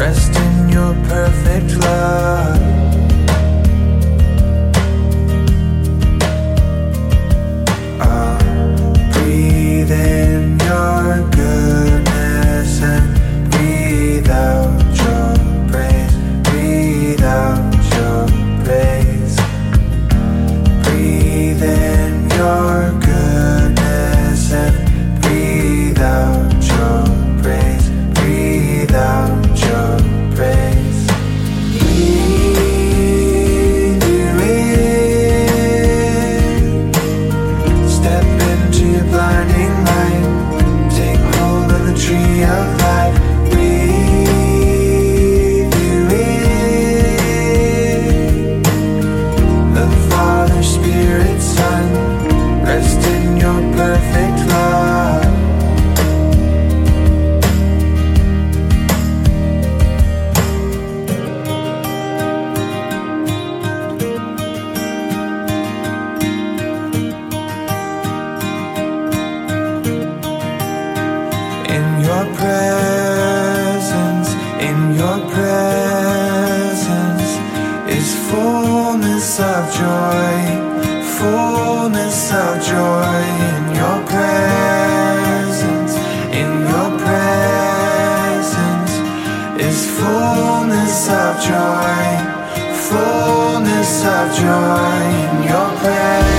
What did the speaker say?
rest your presence, in your presence is fullness of joy, fullness of joy in your presence, in your presence is fullness of joy, fullness of joy in your presence.